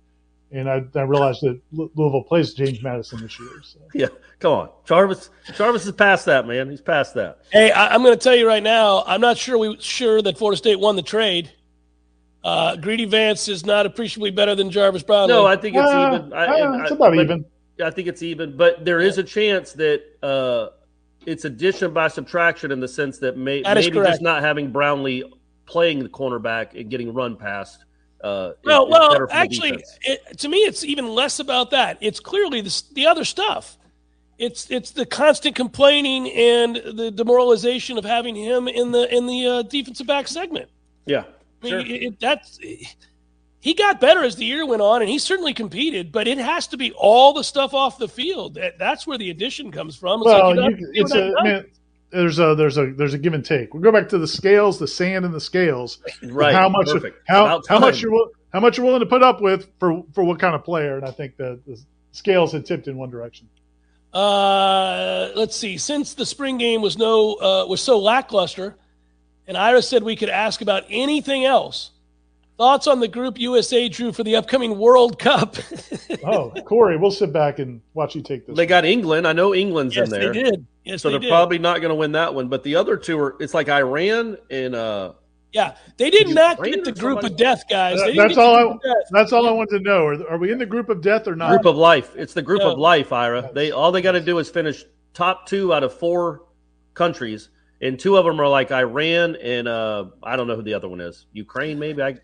And I, I realized that Louisville plays James Madison this year. So. [LAUGHS] Yeah, come on, Jarvis. Jarvis is past that, man. He's past that. Hey, I, am going to tell you right now. I'm not sure we sure that Florida State won the trade. Uh, Greedy Vance is not appreciably better than Jarvis Brownlee. No, I think it's uh, even. I, uh, it's about even. I think it's even, but there is a chance that uh, it's addition by subtraction in the sense that, may, that maybe just not having Brownlee playing the cornerback and getting run past. Uh, well, is, well, actually, it, to me, it's even less about that. It's clearly the, the other stuff. It's it's the constant complaining and the demoralization of having him in the in the uh, defensive back segment. Yeah, I mean, sure. it, it, that's he got better as the year went on, and he certainly competed. But it has to be all the stuff off the field. That, that's where the addition comes from. It's well, like you, it's a man, there's a there's a there's a give and take. We go back to the scales, the sand and the scales. [LAUGHS] Right. How much how how much you're how much you're willing to put up with for for what kind of player? And I think the, the scales had tipped in one direction. Uh, let's see. Since the spring game was no uh, was so lackluster, and Ira said we could ask about anything else. Thoughts on the group USA drew for the upcoming World Cup? [LAUGHS] oh, Corey, we'll sit back and watch you take this. They got England. I know England's yes, in there. They did. Yes, so they are did. probably not going to win that one. But the other two are. It's like Iran and. uh yeah, they did not get the group somebody? of death, guys. Uh, that's all. I, that's all I wanted to know. Are, are, we in the group of death or not? Group of life. It's the group no. of life, Ira. They all they got to do is finish top two out of four countries, and two of them are like Iran and uh I don't know who the other one is. Ukraine, maybe. I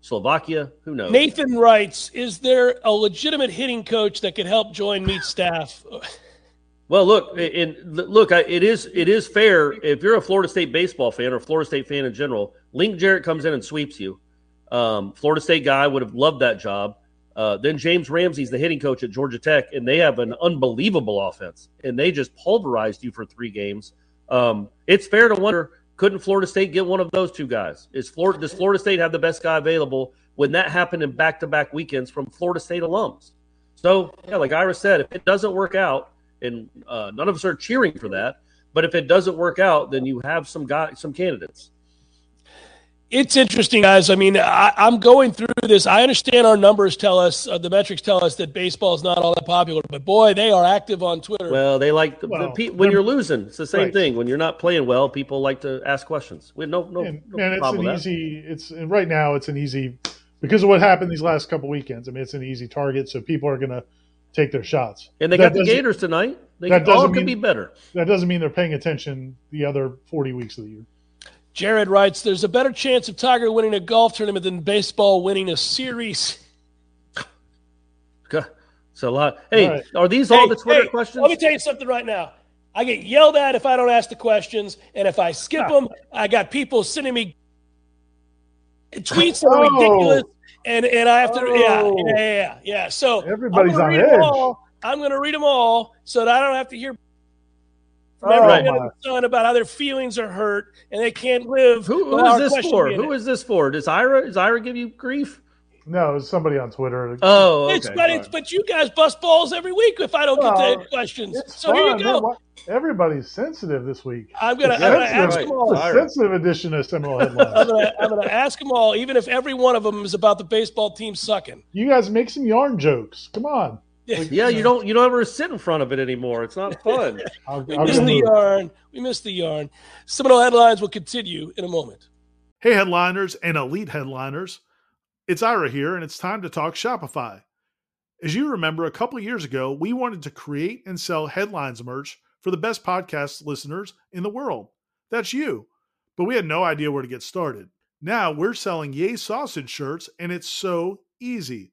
Slovakia, who knows? Nathan writes, "Is there a legitimate hitting coach that could help join Meat staff?" [LAUGHS] Well, look, and look, it is it is fair if you're a Florida State baseball fan or Florida State fan in general. Link Jarrett comes in and sweeps you. Um, Florida State guy would have loved that job. Uh, then James Ramsey's the hitting coach at Georgia Tech, and they have an unbelievable offense, and they just pulverized you for three games. Um, it's fair to wonder couldn't Florida State get one of those two guys? Is Florida does Florida State have the best guy available when that happened in back to back weekends from Florida State alums? So yeah, like Ira said, if it doesn't work out, and uh, none of us are cheering for that, but if it doesn't work out, then you have some guy, some candidates. It's interesting, guys. I mean, I, am going through this. I understand our numbers tell us, uh, the metrics tell us that baseball is not all that popular, but boy, they are active on Twitter. Well, they like the, well, the, when you're losing. It's the same right. thing. When you're not playing well, people like to ask questions. We no no, and, no and it's an easy. It's right now. It's an easy because of what happened these last couple weekends. I mean, it's an easy target, so people are going to take their shots. And they that got the Gators tonight. They that all could be better. That doesn't mean they're paying attention the other 40 weeks of the year. Jared writes, "There's a better chance of Tiger winning a golf tournament than baseball winning a series." [LAUGHS] It's a lot. Hey, right. are these all hey, the Twitter hey, questions? Let me tell you something right now. I get yelled at if I don't ask the questions, and if I skip ah. them, I got people sending me tweets that are oh. ridiculous, and and I have to, oh. yeah, yeah, yeah, yeah. So everybody's on edge. I'm going to read them all so that I don't have to hear from every right. the sun about how their feelings are hurt and they can't live. Who, who is this for? Who is this for? Does Ira does Ira give you grief? No, it's somebody on Twitter. Oh, okay. it's, but it's but you guys bust balls every week if I don't well, get the questions. So fun. here you go. Everybody's sensitive this week. I'm gonna, I'm gonna ask right. them all. A sensitive edition of Seminole headlines. I'm, gonna, I'm gonna ask them all, even if every one of them is about the baseball team sucking. You guys make some yarn jokes. Come on. Like, yeah, you don't you don't ever sit in front of it anymore. It's not fun. [LAUGHS] I'll, we missed the yarn. We missed the yarn. Seminole headlines will continue in a moment. Hey, headliners and elite headliners. It's Ira here, and it's time to talk Shopify. As you remember, a couple years ago, we wanted to create and sell headlines merch for the best podcast listeners in the world. That's you. But we had no idea where to get started. Now we're selling Yay Sausage shirts, and it's so easy.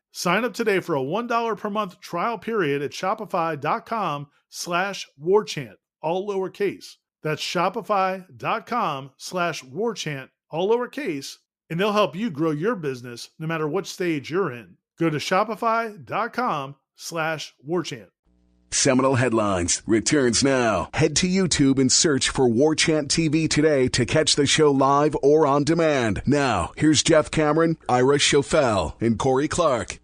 Sign up today for a $1 per month trial period at shopify.com slash warchant, all lowercase. That's shopify.com slash warchant, all lowercase, and they'll help you grow your business no matter what stage you're in. Go to shopify.com slash warchant. Seminole Headlines returns now. Head to YouTube and search for War Chant TV today to catch the show live or on demand. Now, here's Jeff Cameron, Ira Schoffel, and Corey Clark.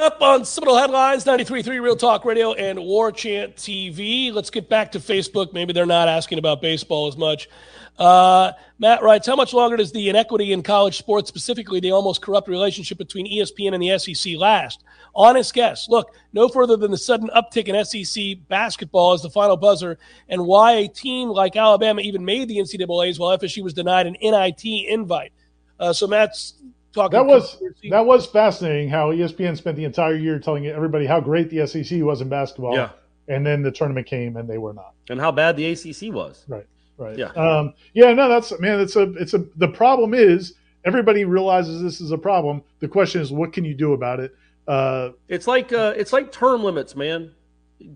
Up on Seminole Headlines, 93.3 Real Talk Radio and War Chant TV. Let's get back to Facebook. Maybe they're not asking about baseball as much. Uh, Matt writes, how much longer does the inequity in college sports, specifically the almost corrupt relationship between ESPN and the SEC, last? Honest guess. Look, no further than the sudden uptick in SEC basketball as the final buzzer and why a team like Alabama even made the NCAAs while FSU was denied an NIT invite. Uh, so Matt's talking. That was that was fascinating. How ESPN spent the entire year telling everybody how great the SEC was in basketball. Yeah. And then the tournament came and they were not. And how bad the ACC was. Right. Right. Yeah. Um, yeah. No, that's man. It's a. It's a. The problem is everybody realizes this is a problem. The question is, what can you do about it? Uh, it's like uh, it's like term limits, man.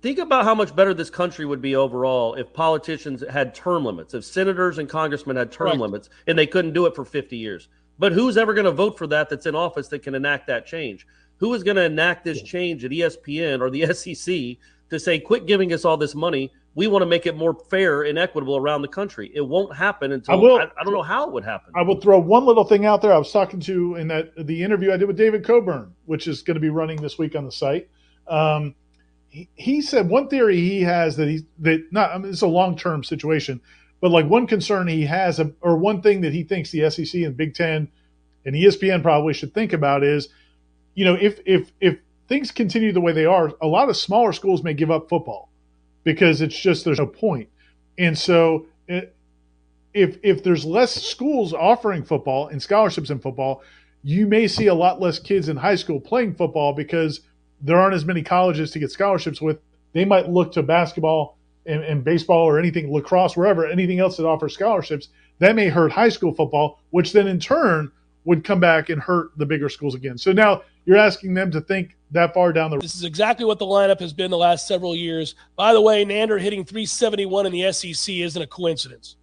Think about how much better this country would be overall if politicians had term limits, if senators and congressmen had term right. limits, and they couldn't do it for 50 years. But who's ever going to vote for that that's in office that can enact that change? Who is going to enact this change at ESPN or the [LAUGHS] SEC to say, quit giving us all this money? We want to make it more fair and equitable around the country. It won't happen until I, will, I, I don't know how it would happen. I will throw one little thing out there. I was talking to in that the interview I did with David Coburn, which is going to be running this week on the site. Um, he, he said one theory he has that he that not I mean, it's a long term situation, but like one concern he has, um, or one thing that he thinks the SEC and Big Ten and ESPN probably should think about is, you know, if if if things continue the way they are, a lot of smaller schools may give up football because it's just there's no point. And so, it, if if there's less schools offering football and scholarships in football, you may see a lot less kids in high school playing football because there aren't as many colleges to get scholarships with. They might look to basketball and, and, baseball or anything, lacrosse, wherever, anything else that offers scholarships, that may hurt high school football, which then in turn would come back and hurt the bigger schools again. So now you're asking them to think that far down the road. This is exactly what the lineup has been the last several years. By the way, Nander hitting 371 in the SEC isn't a coincidence.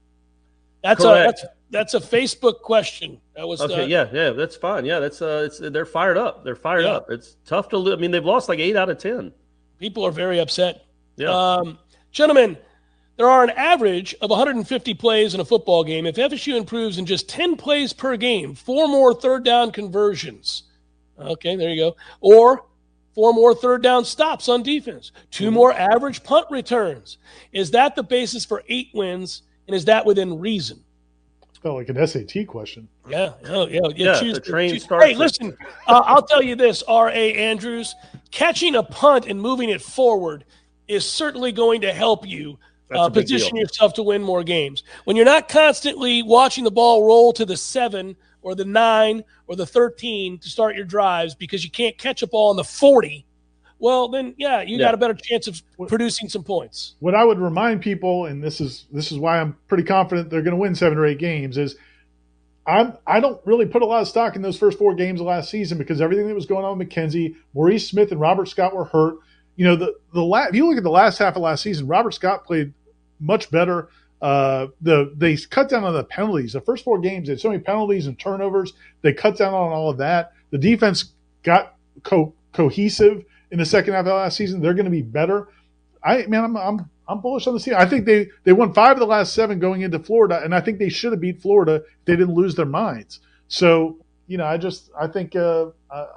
That's Correct. a that's, that's a Facebook question. That was okay. Uh, yeah, yeah, that's fine. Yeah, that's uh, it's they're fired up. They're fired yeah. up. It's tough to. I mean, they've lost like eight out of ten. People are very upset. Yeah, um, gentlemen, there are an average of 150 plays in a football game. If FSU improves in just 10 plays per game, four more third down conversions. Okay, there you go. Or four more third down stops on defense, 2 mm-hmm. more average punt returns. Is that the basis for eight wins? And is that within reason? Felt like an SAT question. Yeah, oh, yeah, yeah. Yeah, choose the train choose- starts Hey, at- listen, uh, I'll tell you this: R. A. Andrews catching a punt and moving it forward is certainly going to help you uh, position deal. yourself to win more games. When you're not constantly watching the ball roll to the seven or the nine or the thirteen to start your drives because you can't catch a ball on the forty. Well, then, yeah, you Yeah. got a better chance of producing some points. What I would remind people, and this is this is why I'm pretty confident they're going to win seven or eight games, is I'm I don't really put a lot of stock in those first four games of last season because everything that was going on with McKenzie, Maurice Smith, and Robert Scott were hurt. You know, the the la- if you look at the last half of last season, Robert Scott played much better. Uh, the they cut down on the penalties. The first four games, they had so many penalties and turnovers. They cut down on all of that. The defense got co- cohesive in the second half of last season. They're going to be better. I man, I'm I'm I'm bullish on the team. I think they they won five of the last seven going into Florida, and I think they should have beat Florida if they didn't lose their minds. So you know, I just I think uh, uh,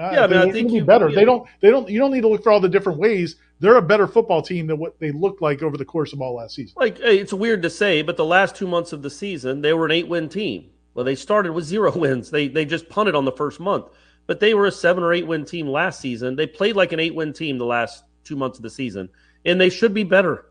Uh, yeah, I mean, I they're think you- better. you They don't they don't you don't need to look for all the different ways. They're a better football team than what they looked like over the course of all last season. Like it's weird to say, but the last two months of the season, they were an eight-win team. Well, they started with zero [LAUGHS] wins. They they just punted on the first month, but they were a seven or eight-win team last season. They played like an eight-win team the last two months of the season, and they should be better.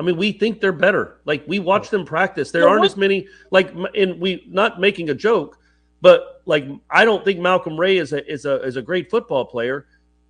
I mean, we think they're better. Like we watch oh. them practice. There Yeah, aren't what- as many. Like, and we not making a joke, but like I don't think Malcolm Ray is a is a is a great football player,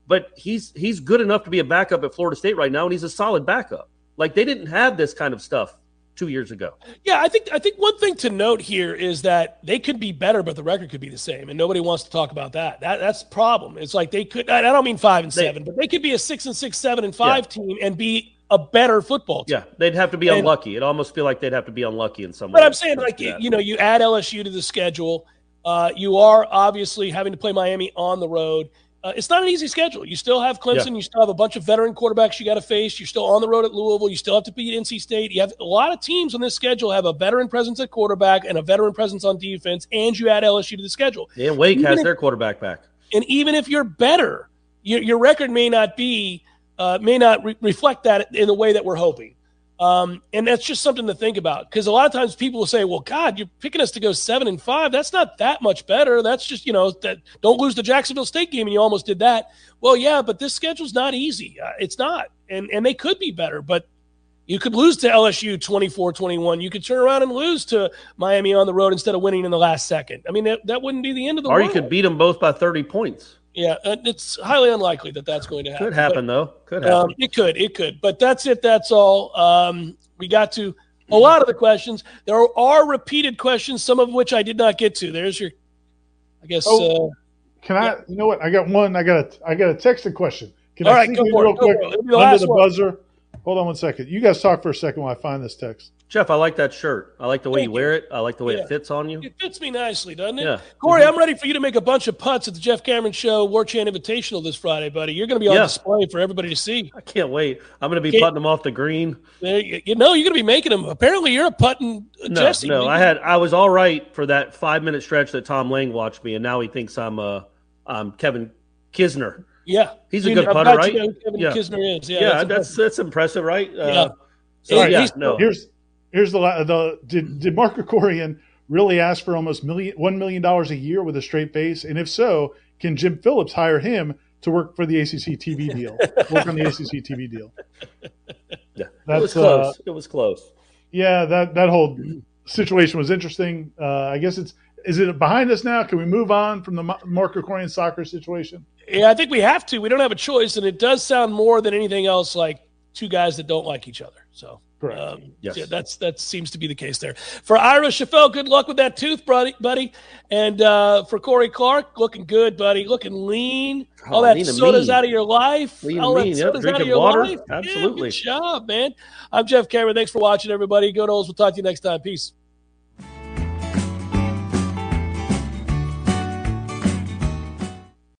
but he's he's good enough to be a backup at Florida State right now, and he's a solid backup. Like they didn't have this kind of stuff two years ago. Yeah, I think I think one thing to note here is that they could be better, but the record could be the same, and nobody wants to talk about that. That that's the problem. It's like they could. I don't mean five and They- seven, but they could be a six and six, seven and five team and be a better football team. Yeah, they'd have to be And- unlucky. It almost feel like they'd have to be unlucky in some way. But I'm saying, like, Yeah. you know, you add LSU to the schedule. Uh, you are obviously having to play Miami on the road. Uh, it's not an easy schedule. You still have Clemson. Yeah. You still have a bunch of veteran quarterbacks you got to face. You're still on the road at Louisville. You still have to beat NC State. You have a lot of teams on this schedule have a veteran presence at quarterback and a veteran presence on defense, and you add LSU to the schedule. and Wake Even has if- their quarterback back. And even if you're better, your, your record may not be uh, may not re- reflect that in the way that we're hoping. Um, and that's just something to think about because a lot of times people will say, "Well, God, you're picking us to go seven and five. That's not that much better. That's just you know that don't lose the Jacksonville State game and you almost did that." Well, yeah, but this schedule's not easy. Uh, it's not, and and they could be better, but you could lose to LSU 24-21. You could turn around and lose to Miami on the road instead of winning in the last second. I mean, that, that wouldn't be the end of the Or world. you could beat them both by 30 points. Yeah, uh, it's highly unlikely that that's going to happen. Could happen, But, though. Could um, happen. it could, it could. But that's it. That's all. Um, we got to a lot of the questions. There are repeated questions, some of which I did not get to. There's your, I guess. Oh, uh, Can I? You know what? I got one. I got a. I got a texted question. Can All I right, sneak go for real it, go quick for it. It'll be the under the one. buzzer? Hold on one second. You guys talk for a second while I find this text. Jeff, I like that shirt. I like the way Thank you wear it. I like the way Yeah. it fits on you. It fits me nicely, doesn't it? Yeah. Corey, I'm ready for you to make a bunch of putts at the Jeff Cameron Show War Chant Invitational this Friday, buddy. You're going to be on Yeah. display for everybody to see. I can't wait. I'm going to be Can't- putting them off the green. You, you know, you're going to be making them. Apparently, you're a putting No, Jesse. no, I had I was all right for that five minute stretch that Tom Lang watched me, and now he thinks I'm uh I'm Kevin Kisner. Yeah, He's a You good know- putter, right? you know Kevin Yeah. Kisner is. Yeah, Yeah, that's that's that's impressive, right? Uh, Yeah. So yeah, no. Here's here's the la- the did did Mark Krikorian really ask for almost million one million dollars a year with a straight face? And if so, can Jim Phillips hire him to work for the ACC TV deal? work on the ACC TV deal. Yeah, it was close. uh, it was close. Yeah, that that whole situation was interesting. Uh, I guess it's is it behind us now? Can we move on from the Mark Krikorian soccer situation? Yeah, I think we have to. We don't have a choice, and it does sound more than anything else like two guys that don't like each other. So, Correct. um, Yes. yeah, that's that seems to be the case there. For Ira Schoffel, good luck with that tooth, buddy. buddy. And uh, for Corey Clark, looking good, buddy. Looking lean. All Oh, that soda's mean. out of your life. Lean All that mean, yep. soda's out of your water. life. Yeah, Absolutely. good job, man. I'm Jeff Cameron. Thanks for watching, everybody. Go to We'll talk to you next time. Peace.